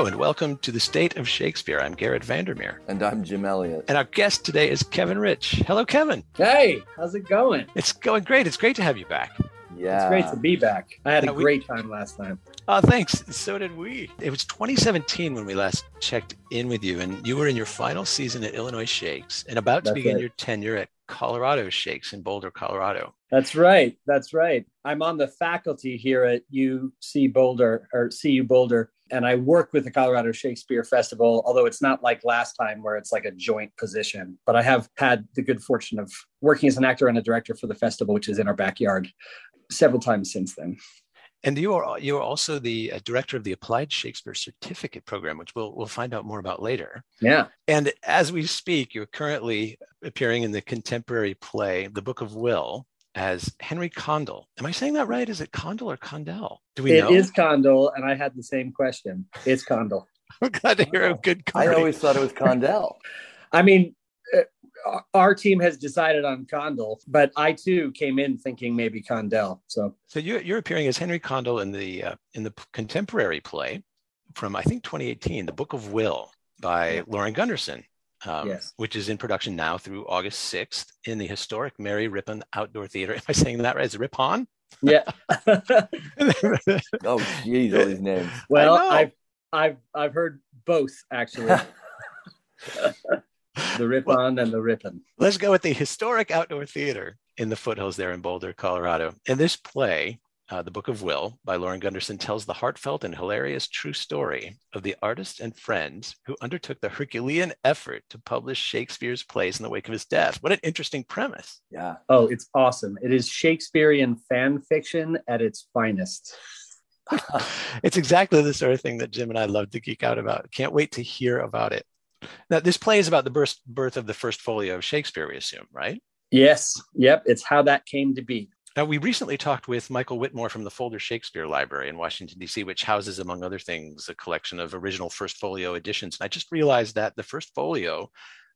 Hello, and welcome to the State of Shakespeare. I'm Garrett Vandermeer. And I'm Jim Elliott. And our guest today is Kevin Rich. Hello, Kevin. Hey, how's it going? It's going great. It's great to have you back. Yeah. It's great to be back. I had Yeah, a we- great time last time. Oh, thanks. So did we. It was 2017 when we last checked in with you, and you were in your final season at Illinois Shakes and about to begin right. your tenure at Colorado Shakes in Boulder, Colorado. That's right. That's right. I'm on the faculty here at UC Boulder or CU Boulder, and I work with the Colorado Shakespeare Festival, although it's not like last time where it's like a joint position. But I have had the good fortune of working as an actor and a director for the festival, which is in our backyard, several times since then. And you are you are also the uh, director of the Applied Shakespeare Certificate Program, which we'll we'll find out more about later. Yeah. And as we speak, you're currently appearing in the contemporary play, The Book of Will, as Henry Condell. Am I saying that right? Is it Condell or Condell? Do we It know? is Condell, and I had the same question. It's Condell. I'm glad to hear a good I always thought it was Condell. I mean, uh, our team has decided on Condell, but I too came in thinking maybe Condell. So So you're, you're appearing as Henry Condell in the uh, in the contemporary play from I think 2018, The Book of Will by Lauren Gunderson, um, Yes. which is in production now through August 6th in the historic Mary Rippon Outdoor Theater. Am I saying that right? Is it Rippon? yeah. Oh, geez, all these names. well. I've I've I've heard both actually. the rip on and the Ripon. Let's go with the historic outdoor theater in the foothills there in Boulder, Colorado. And this play, uh, The Book of Will by Lauren Gunderson, tells the heartfelt and hilarious true story of the artist and friends who undertook the Herculean effort to publish Shakespeare's plays in the wake of his death. What an interesting premise. Yeah. Oh, it's awesome. It is Shakespearean fan fiction at its finest. it's exactly the sort of thing that Jim and I love to geek out about. Can't wait to hear about it. Now, this play is about the birth, birth of the first folio of Shakespeare, we assume, right? Yes. Yep. It's how that came to be. Now, we recently talked with Michael Whitmore from the Folger Shakespeare Library in Washington, D.C., which houses, among other things, a collection of original First Folio editions. And I just realized that the First Folio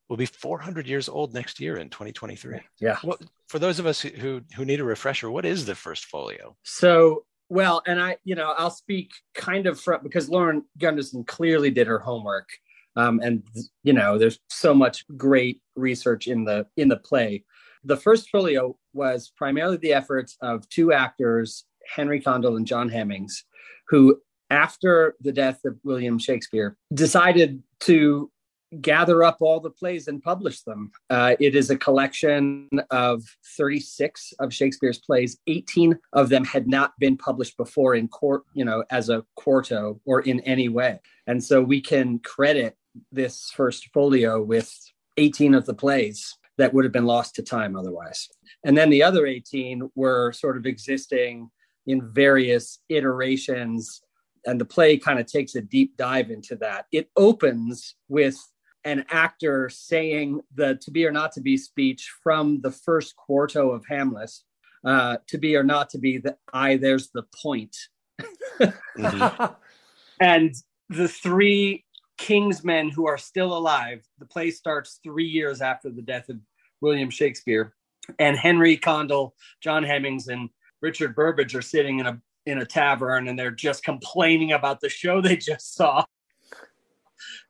will be 400 years old next year in 2023. Yeah. Well, for those of us who, who, need a refresher, what is the First Folio? So, well, and I, you know, I'll speak kind of from because Lauren Gunderson clearly did her homework. Um, and you know, there's so much great research in the in the play. The first folio was primarily the efforts of two actors, Henry Condell and John Hemmings, who, after the death of William Shakespeare, decided to gather up all the plays and publish them. Uh, it is a collection of 36 of Shakespeare's plays. 18 of them had not been published before in quarto, you know, as a quarto or in any way. And so we can credit this first folio with 18 of the plays that would have been lost to time otherwise. And then the other 18 were sort of existing in various iterations. And the play kind of takes a deep dive into that. It opens with an actor saying the to be or not to be speech from the first quarto of Hamlet, uh, to be or not to be, the I, there's the point. Mhm. And the three King's Men who are still alive, the play starts three years after the death of William Shakespeare. And Henry Condell, John Hemmings, and Richard Burbage are sitting in a in a tavern and they're just complaining about the show they just saw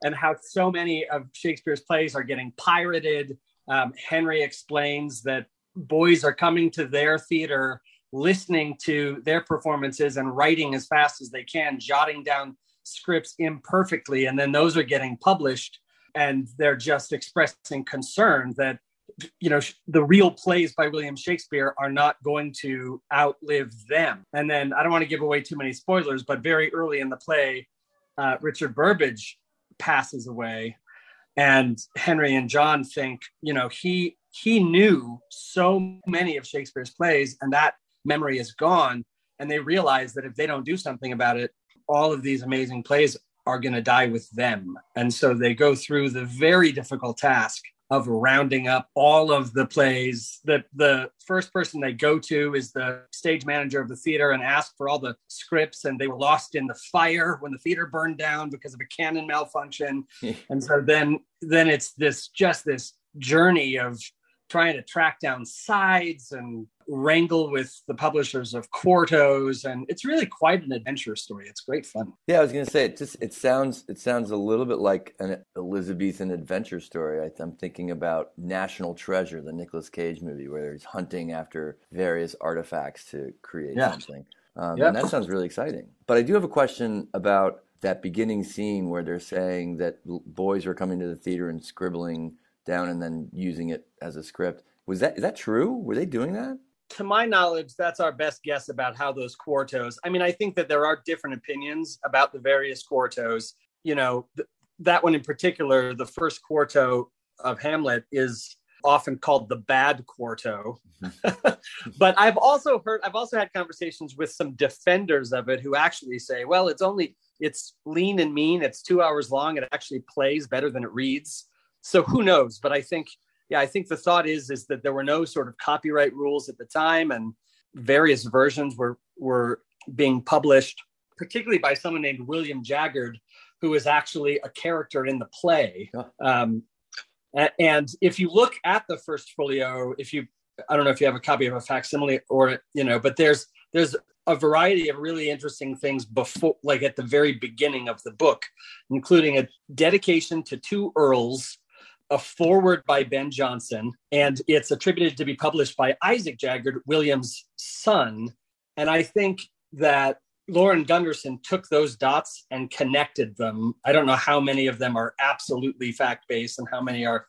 and how so many of Shakespeare's plays are getting pirated. Um, Henry explains that boys are coming to their theater, listening to their performances and writing as fast as they can, jotting down scripts imperfectly, and then those are getting published. And they're just expressing concern that you know the real plays by William Shakespeare are not going to outlive them. And then I don't want to give away too many spoilers, but very early in the play, uh, Richard Burbage passes away and henry and john think you know he he knew so many of shakespeare's plays and that memory is gone and they realize that if they don't do something about it all of these amazing plays are going to die with them and so they go through the very difficult task of rounding up all of the plays. The the first person they go to is the stage manager of the theater and ask for all the scripts, and they were lost in the fire when the theater burned down because of a cannon malfunction. and so then then it's this just this journey of trying to track down sides and wrangle with the publishers of quartos and it's really quite an adventure story it's great fun Yeah, I was gonna say it. Just it sounds it sounds a little bit like an Elizabethan adventure story. I, I'm thinking about National Treasure, the Nicolas Cage movie, where he's hunting after various artifacts to create Yeah. something. Um, Yeah. And that sounds really exciting. But I do have a question about that beginning scene where they're saying that boys were coming to the theater and scribbling down and then using it as a script. Was that is that true? Were they doing that? To my knowledge, that's our best guess about how those quartos. I mean, I think that there are different opinions about the various quartos. You know, th- that one in particular, the first quarto of Hamlet, is often called the bad quarto. but I've also heard, I've also had conversations with some defenders of it who actually say, well, it's only, it's lean and mean. It's two hours long. It actually plays better than it reads. So who knows? But I think yeah, I think the thought is is that there were no sort of copyright rules at the time, and various versions were were being published, particularly by someone named William Jaggard, who was actually a character in the play. Um, and if you look at the first folio, if you I don't know if you have a copy of a facsimile or you know, but there's there's a variety of really interesting things before like at the very beginning of the book, including a dedication to two earls a forward by Ben Jonson, and it's attributed to be published by Isaac Jaggard, William's son. And I think that Lauren Gunderson took those dots and connected them. I don't know how many of them are absolutely fact based and how many are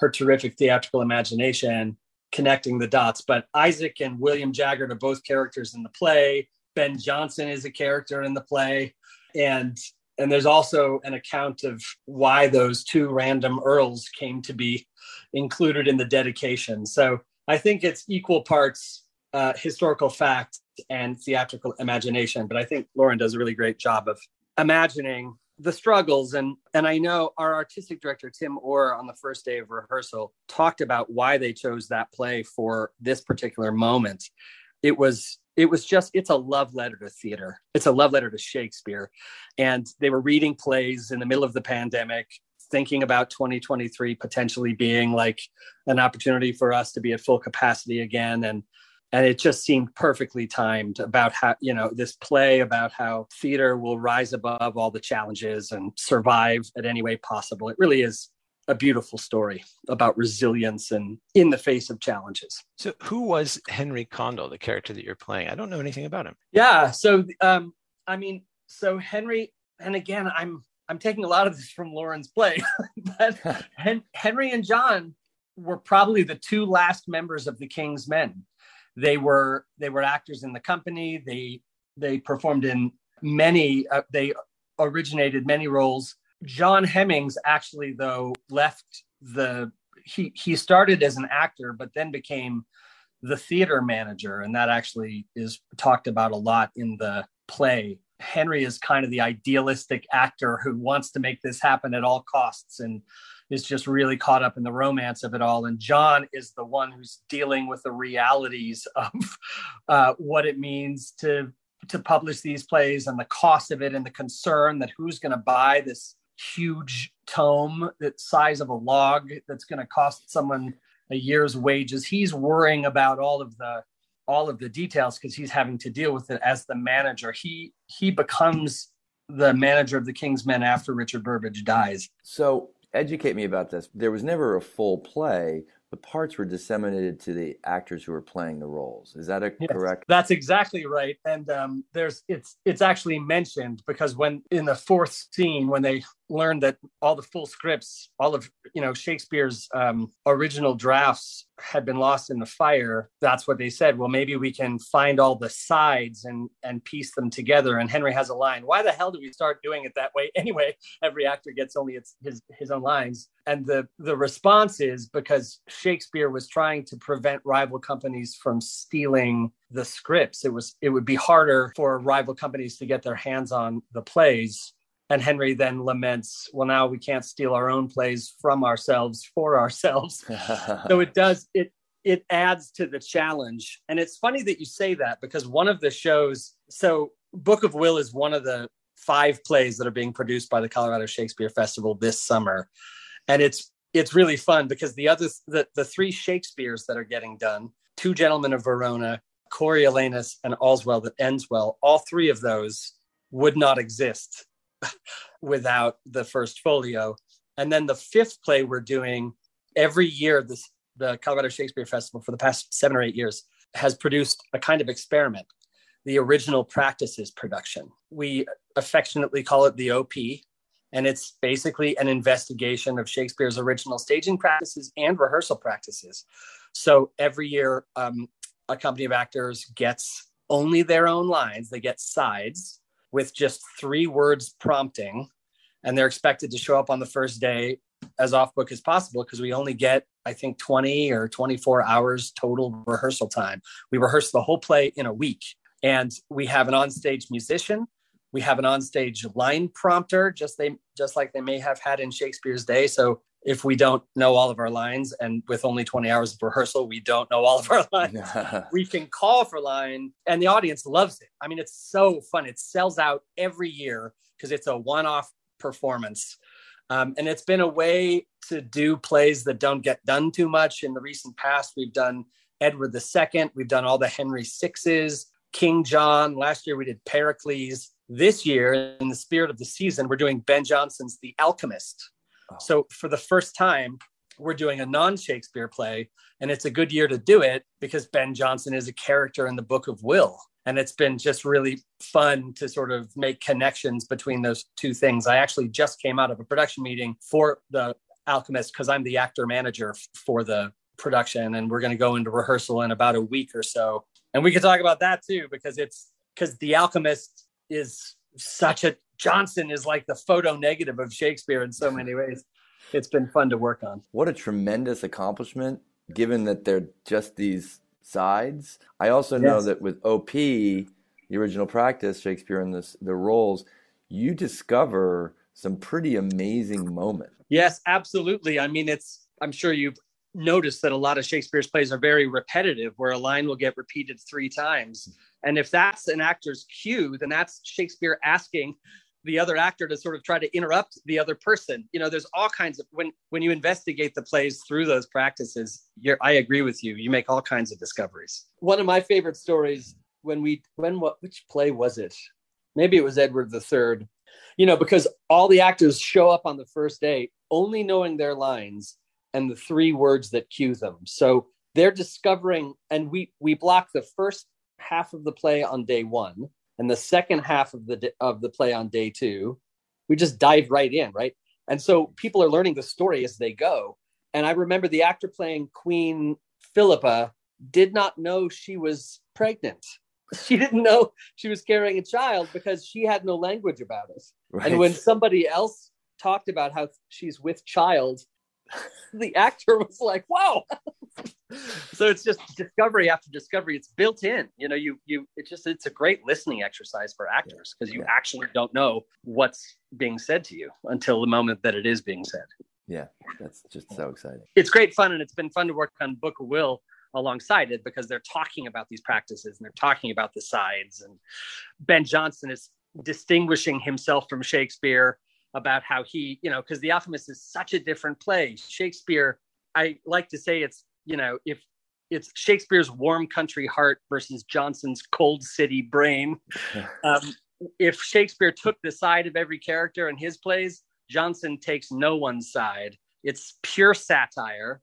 her terrific theatrical imagination connecting the dots. But Isaac and William Jaggard are both characters in the play. Ben Jonson is a character in the play. And and there's also an account of why those two random earls came to be included in the dedication. So I think it's equal parts uh, historical fact and theatrical imagination. But I think Lauren does a really great job of imagining the struggles and and I know our artistic director Tim Orr on the first day of rehearsal talked about why they chose that play for this particular moment. It was it was just it's a love letter to theater. It's a love letter to Shakespeare. And they were reading plays in the middle of the pandemic, thinking about 2023 potentially being like an opportunity for us to be at full capacity again and and it just seemed perfectly timed about how you know this play about how theater will rise above all the challenges and survive at any way possible it really is a beautiful story about resilience and in the face of challenges So, who was Henry Condell, the character that you're playing? I don't know anything about him. yeah so um i mean so henry and again i'm i'm taking a lot of this from lauren's play but Hen- henry and john were probably the two last members of the king's men they were they were actors in the company they they performed in many uh, they originated many roles john hemmings actually though left the he he started as an actor but then became the theater manager and that actually is talked about a lot in the play henry is kind of the idealistic actor who wants to make this happen at all costs and is just really caught up in the romance of it all. And John is the one who's dealing with the realities of uh, what it means to to publish these plays and the cost of it and the concern that who's going to buy this huge tome that size of a log that's going to cost someone a year's wages. He's worrying about all of the all of the details because he's having to deal with it as the manager. He he becomes the manager of the King's Men after Richard Burbage dies. So educate me about this. There was never a full play. The parts were disseminated to the actors who were playing the roles. Is that a Yes. correct? That's exactly right. And um, there's it's it's actually mentioned because when in the fourth scene when they learned that all the full scripts, all of you know Shakespeare's um, original drafts had been lost in the fire, that's what they said. Well, maybe we can find all the sides and and piece them together. And Henry has a line. Why the hell do we start doing it that way anyway? Every actor gets only its, his his own lines. And the the response is because Shakespeare was trying to prevent rival companies from stealing the scripts. It was it would be harder for rival companies to get their hands on the plays. And Henry then laments, well, now we can't steal our own plays from ourselves for ourselves. so it does it it adds to the challenge. And it's funny that you say that because one of the shows, so Book of Will is one of the five plays that are being produced by the Colorado Shakespeare Festival this summer. And it's it's really fun because the other the, the three Shakespeares that are getting done, Two Gentlemen of Verona, Coriolanus, and All's Well That Ends Well. All three of those would not exist without the first folio. And then the fifth play we're doing every year, this the Colorado Shakespeare Festival for the past seven or eight years has produced a kind of experiment, the original practices production. We affectionately call it the OP, and it's basically an investigation of Shakespeare's original staging practices and rehearsal practices. So every year, um, a company of actors gets only their own lines, they get sides with just three words prompting, and they're expected to show up on the first day as off book as possible because we only get i think 20 or 24 hours total rehearsal time we rehearse the whole play in a week and we have an onstage musician we have an onstage line prompter, just they just like they may have had in Shakespeare's day. So if we don't know all of our lines, and with only 20 hours of rehearsal, we don't know all of our lines, we can call for line, and the audience loves it. I mean, it's so fun. It sells out every year because it's a one-off performance. Um, and it's been a way to do plays that don't get done too much. In the recent past, we've done Edward II, we've done all the Henry Sixes, King John. Last year we did Pericles this year, in the spirit of the season, we're doing Ben Jonson's The Alchemist. Oh. So for the first time, we're doing a non Shakespeare play, and it's a good year to do it because Ben Jonson is a character in the Book of Will. And it's been just really fun to sort of make connections between those two things. I actually just came out of a production meeting for The Alchemist because I'm the actor manager for the production, and we're going to go into rehearsal in about a week or so. And we could talk about that too because it's because The Alchemist is such a Jonson is like the photo negative of Shakespeare in so many ways. It's been fun to work on. What a tremendous accomplishment, given that they're just these sides. I also know yes. that with OP, the original practice, Shakespeare and this, the roles, you discover some pretty amazing moments. Yes, absolutely. I mean, it's, I'm sure you've noticed that a lot of Shakespeare's plays are very repetitive, where a line will get repeated three times. And if that's an actor's cue, then that's Shakespeare asking the other actor to sort of try to interrupt the other person. You know, there's all kinds of when when you investigate the plays through those practices, you're I agree with you. You make all kinds of discoveries. One of my favorite stories when we when what which play was it? Maybe it was Edward III. You know, because all the actors show up on the first day only knowing their lines and the three words that cue them. So they're discovering and we we block the first half of the play on day one and the second half of the of the play on day two we just dive right in right? And so people are learning the story as they go. And i remember the actor playing queen philippa did not know she was pregnant. She didn't know she was carrying a child because she had no language about it. Right. and when somebody else talked about how she's with child the actor was like wow. So it's just discovery after discovery. It's built in. You know you you it's just it's a great listening exercise for actors because you actually don't know what's being said to you until the moment that it is being said. Yeah that's just so exciting. It's great fun and it's been fun to work on book of will alongside it because they're talking about these practices and they're talking about the sides and ben Jonson is distinguishing himself from shakespeare about how he you know because the alchemist is such a different play shakespeare i like to say it's you know, if it's Shakespeare's warm country heart versus Jonson's cold city brain. Um, if Shakespeare took the side of every character in his plays, Johnson takes no one's side. It's pure satire.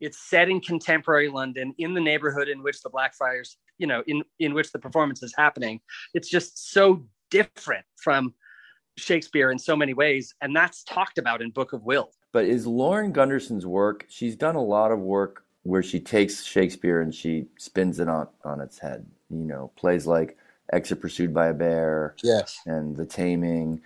It's set in contemporary London in the neighborhood in which the Blackfriars, you know, in, in which the performance is happening. It's just so different from Shakespeare in so many ways. And that's talked about in Book of Will. But is Lauren Gunderson's work, she's done a lot of work where she takes Shakespeare and she spins it on on its head. You know, plays like Exit Pursued by a Bear, yes, and The Taming.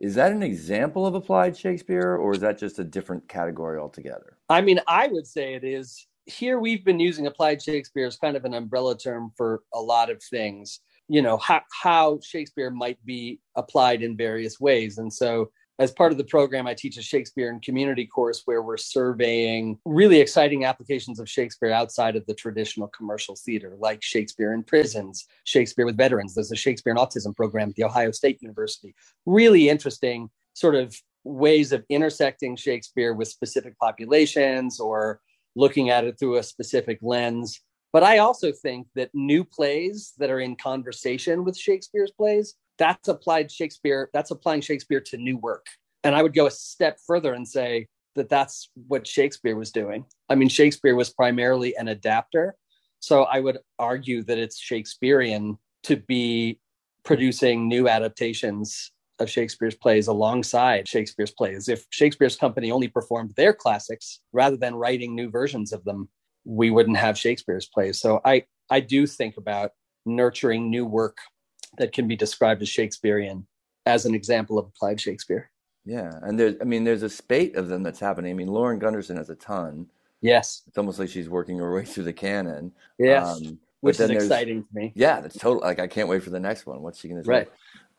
Is that an example of applied Shakespeare, or is that just a different category altogether? I mean, I would say it is. Here, we've been using applied Shakespeare as kind of an umbrella term for a lot of things. You know, how, how Shakespeare might be applied in various ways. And so as part of the program, I teach a Shakespeare and community course where we're surveying really exciting applications of Shakespeare outside of the traditional commercial theater, like Shakespeare in prisons, Shakespeare with veterans. There's a Shakespeare and autism program at The Ohio State University. Really interesting sort of ways of intersecting Shakespeare with specific populations or looking at it through a specific lens. But I also think that new plays that are in conversation with Shakespeare's plays, that's applied Shakespeare, that's applying Shakespeare to new work. And I would go a step further and say that that's what Shakespeare was doing. I mean, Shakespeare was primarily an adapter. So I would argue that it's Shakespearean to be producing new adaptations of Shakespeare's plays alongside Shakespeare's plays. If Shakespeare's company only performed their classics rather than writing new versions of them, we wouldn't have Shakespeare's plays. So I I do think about nurturing new work that can be described as Shakespearean as an example of applied Shakespeare. Yeah, and there's I mean there's a spate of them that's happening. I mean Lauren Gunderson has a ton. Yes, it's almost like she's working her way through the canon. Yes, um, which is exciting to me. Yeah, that's total. Like I can't wait for the next one. What's she going to do? Right.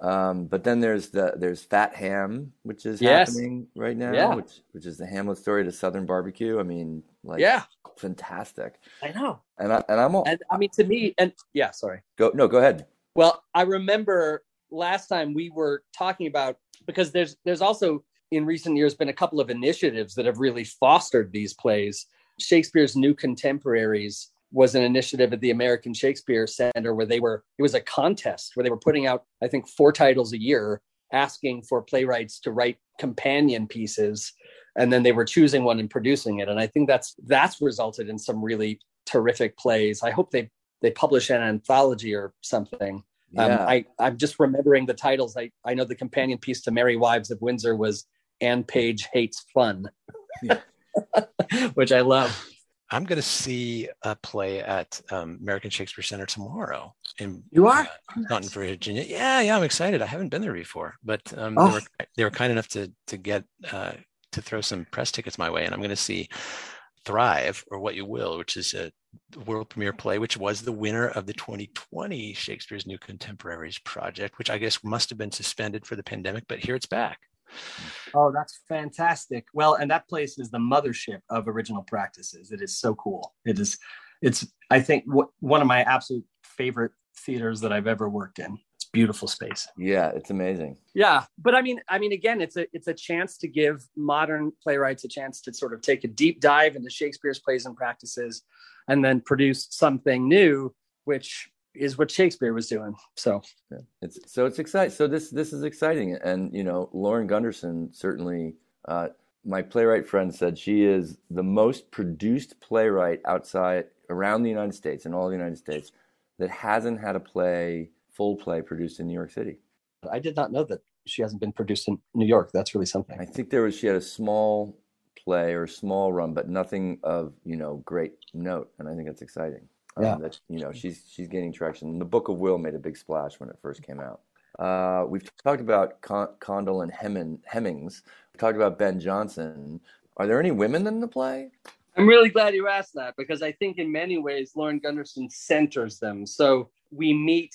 Um, but then there's the there's Fat Ham, which is yes. happening right now, yeah. which which is the Hamlet story to Southern barbecue. I mean, like yeah, fantastic. I know. And I and I'm all, and I mean to me and yeah, sorry. Go no, go ahead. Well, I remember last time we were talking about because there's there's also in recent years been a couple of initiatives that have really fostered these plays. Shakespeare's New Contemporaries was an initiative at the American Shakespeare Center where they were, it was a contest where they were putting out, I think, four titles a year, asking for playwrights to write companion pieces. And then they were choosing one and producing it. And I think that's that's resulted in some really terrific plays. I hope they they publish an anthology or something. Um, yeah. Um, I, I'm just remembering the titles. I, I know the companion piece to Merry Wives of Windsor was Anne Page Hates Fun, yeah. which I love. I'm going to see a play at um, American Shakespeare Center tomorrow. In you are uh, not in Virginia. Yeah, yeah, I'm excited. I haven't been there before, but um, oh. they, were, they were kind enough to to get uh, to throw some press tickets my way, and I'm going to see Thrive or What You Will, which is a world premiere play, which was the winner of the 2020 Shakespeare's New Contemporaries project, which I guess must have been suspended for the pandemic, but here it's back. Oh, that's fantastic. Well, and that place is the mothership of original practices. It is so cool. It is, it's, I think, w- one of my absolute favorite theaters that I've ever worked in. It's beautiful space. Yeah, it's amazing. Yeah, but I mean, I mean, again, it's a it's a chance to give modern playwrights a chance to sort of take a deep dive into Shakespeare's plays and practices, and then produce something new, which is what Shakespeare was doing. So yeah. it's so it's exciting. So this this is exciting, and you know, Lauren Gunderson certainly. Uh, my playwright friend said she is the most produced playwright outside around the United States in all the United States that hasn't had a play full play produced in New York City. I did not know that she hasn't been produced in New York. That's really something. I think there was she had a small play or small run, but nothing of you know great note, and I think that's exciting yeah. Um, that you know she's she's gaining traction. The Book of Will made a big splash when it first came out. Uh, we've talked about Con- Condell and Hemin- Hemmings. We talked about Ben Jonson. Are there any women in the play? I'm really glad you asked that because I think in many ways Lauren Gunderson centers them. So we meet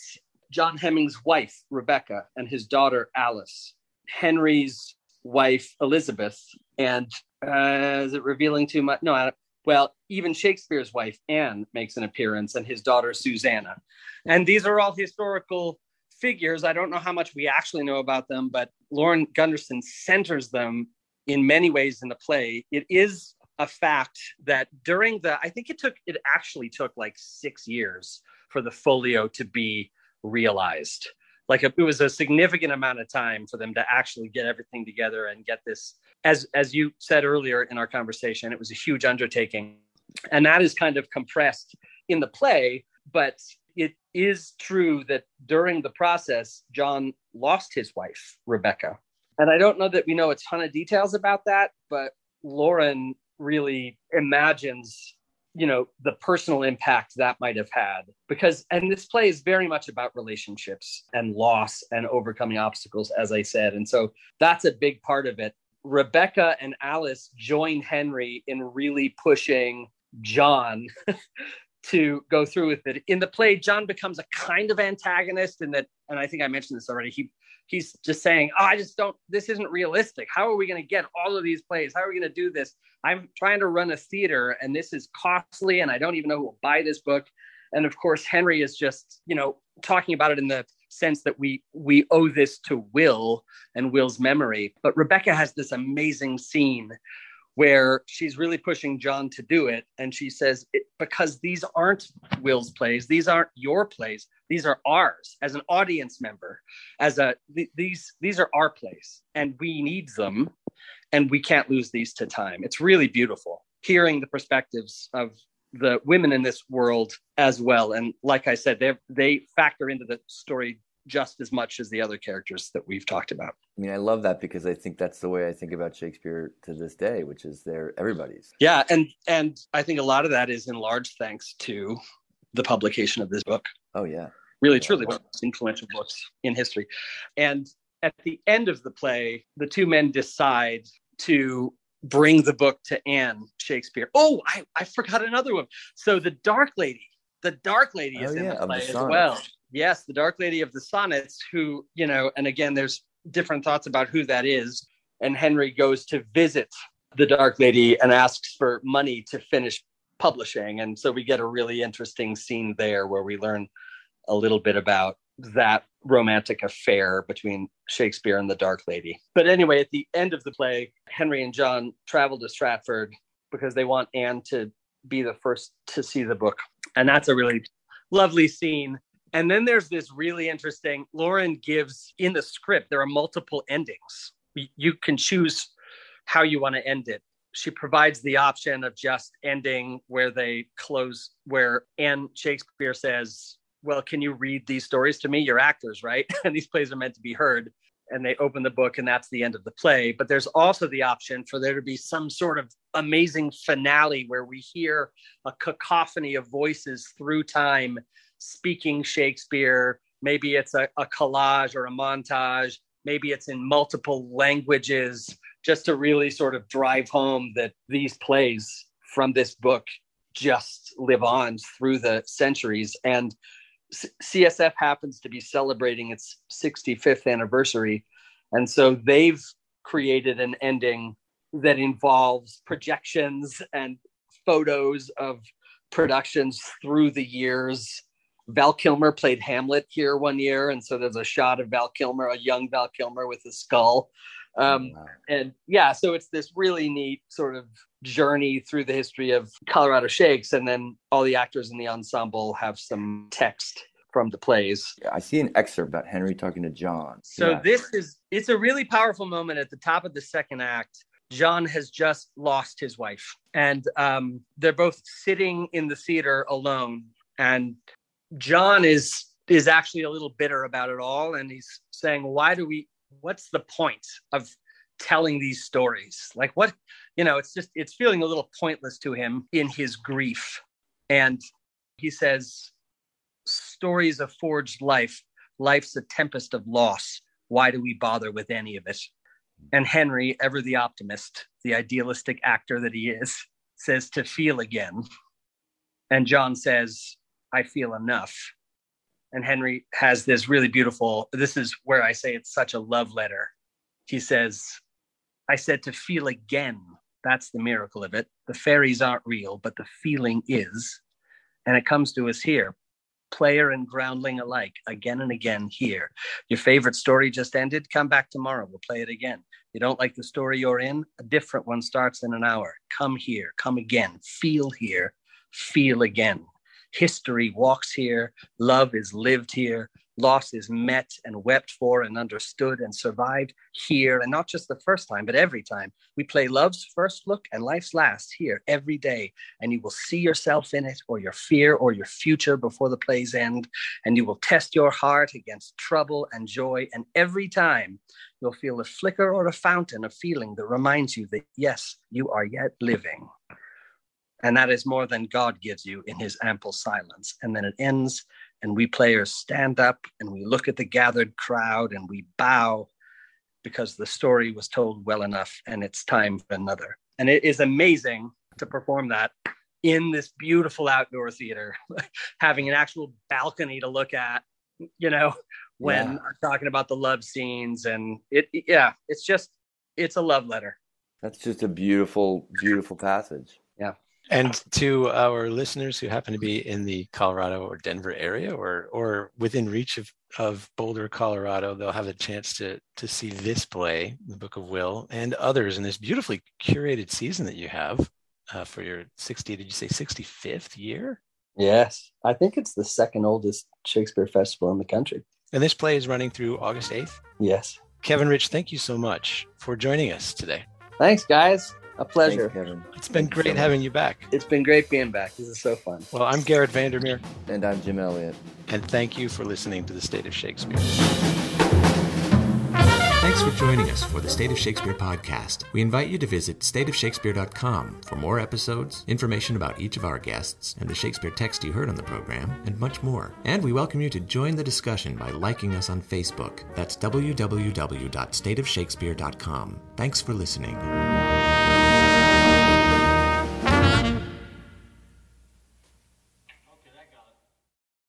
John Hemmings' wife Rebecca and his daughter Alice, Henry's wife Elizabeth, and uh, is it revealing too much? No, well, even Shakespeare's wife, Anne, makes an appearance, and his daughter, Susanna. And these are all historical figures. I don't know how much we actually know about them, but Lauren Gunderson centers them in many ways in the play. It is a fact that during the, I think it took, it actually took like six years for the folio to be realized. Like it was a significant amount of time for them to actually get everything together and get this as as you said earlier in our conversation, it was a huge undertaking, and that is kind of compressed in the play. But it is true that during the process, John lost his wife, Rebecca, and I don't know that we know a ton of details about that, but Lauren really imagines you know the personal impact that might have had. Because and this play is very much about relationships and loss and overcoming obstacles as i said. And so that's a big part of it Rebecca and Alice join Henry in really pushing John to go through with it. In the play, John becomes a kind of antagonist and that, and I think I mentioned this already. He he's just saying, oh, I just don't, this isn't realistic. How are we going to get all of these plays? How are we going to do this? I'm trying to run a theater and this is costly and I don't even know who will buy this book. And of course, Henry is just, you know, talking about it in the sense that we we owe this to Will and Will's memory. But Rebecca has this amazing scene where she's really pushing John to do it. And she says, because these aren't Will's plays, these aren't your plays, these are ours as an audience member, as a th- these these are our plays, and we need them, and we can't lose these to time. It's really beautiful hearing the perspectives of the women in this world as well. And like I said, they they factor into the story just as much as the other characters that we've talked about. I mean, I love that because I think that's the way I think about Shakespeare to this day, which is they're everybody's. Yeah, and and I think a lot of that is in large thanks to the publication of this book. Oh yeah. Really, truly one of the most influential books in history. And at the end of the play, the two men decide to bring the book to Anne Shakespeare. Oh, I, I forgot another one. So the Dark Lady, the Dark Lady is oh, in yeah, the play the as well. Yes, the Dark Lady of the Sonnets, who, you know, and again, there's different thoughts about who that is. And Henry goes to visit the Dark Lady and asks for money to finish publishing. And so we get a really interesting scene there where we learn a little bit about that romantic affair between Shakespeare and the Dark Lady. But anyway, at the end of the play, Henry and John travel to Stratford because they want Anne to be the first to see the book. And that's a really lovely scene. And then there's this really interesting Lauren gives in the script, there are multiple endings. You can choose how you want to end it. She provides the option of just ending where they close, where Anne Shakespeare says, Well, can you read these stories to me? You're actors, right? and these plays are meant to be heard. And they open the book, and that's the end of the play. But there's also the option for there to be some sort of amazing finale where we hear a cacophony of voices through time speaking Shakespeare. Maybe it's a, a collage or a montage. Maybe it's in multiple languages, just to really sort of drive home that these plays from this book just live on through the centuries. And CSF happens to be celebrating its 65th anniversary. And so they've created an ending that involves projections and photos of productions through the years Val Kilmer played Hamlet here one year, and so there's a shot of Val Kilmer, a young Val Kilmer with a skull. Um, wow. And yeah, so it's this really neat sort of journey through the history of Colorado Shakes, and then all the actors in the ensemble have some text from the plays. Yeah, I see an excerpt about Henry talking to John. So yeah. this is it's a really powerful moment at the top of the second act. John has just lost his wife, and um, they're both sitting in the theater alone. And John is is actually a little bitter about it all, and he's saying, "Why do we? What's the point of telling these stories? Like what? You know, it's just it's feeling a little pointless to him in his grief." And he says, "Stories of forged life. Life's a tempest of loss. Why do we bother with any of it?" And Henry, ever the optimist, the idealistic actor that he is, says to feel again. And John says, I feel enough. And Henry has this really beautiful, this is where I say it's such a love letter. He says, I said to feel again. That's the miracle of it. The fairies aren't real, but the feeling is. And it comes to us here, player and groundling alike, again and again here. Your favorite story just ended? Come back tomorrow. We'll play it again. You don't like the story you're in? A different one starts in an hour. Come here, come again, feel here, feel again. History walks here, love is lived here, loss is met and wept for and understood and survived here. And not just the first time, but every time. We play love's first look and life's last here every day. And you will see yourself in it or your fear or your future before the play's end. And you will test your heart against trouble and joy. And every time you'll feel a flicker or a fountain of feeling that reminds you that, yes, you are yet living. And that is more than God gives you in his ample silence. And then it ends, and we players stand up and we look at the gathered crowd and we bow because the story was told well enough and it's time for another. And it is amazing to perform that in this beautiful outdoor theater, having an actual balcony to look at, you know, when yeah. I'm talking about the love scenes. And it, yeah, it's just, it's a love letter. That's just a beautiful, beautiful passage. And to our listeners who happen to be in the Colorado or Denver area or or within reach of, of Boulder, Colorado, they'll have a chance to to see this play, the Book of Will, and others in this beautifully curated season that you have uh, for your 60, did you say 65th year? Yes. I think it's the second oldest Shakespeare festival in the country. And this play is running through August 8th? Yes. Kevin Rich, thank you so much for joining us today. Thanks, guys. A pleasure. Thanks, Kevin. It's been Thank great so having you back. It's been great being back. This is so fun. Well, I'm Garrett Vandermeer, And I'm Jim Elliott. and thank you for listening to The State of Shakespeare. Thanks for joining us for the State of Shakespeare podcast. We invite you to visit stateofshakespeare.com for more episodes, information about each of our guests, and the Shakespeare text you heard on the program, and much more. And we welcome you to join the discussion by liking us on Facebook. That's www.stateofshakespeare.com. Thanks for listening.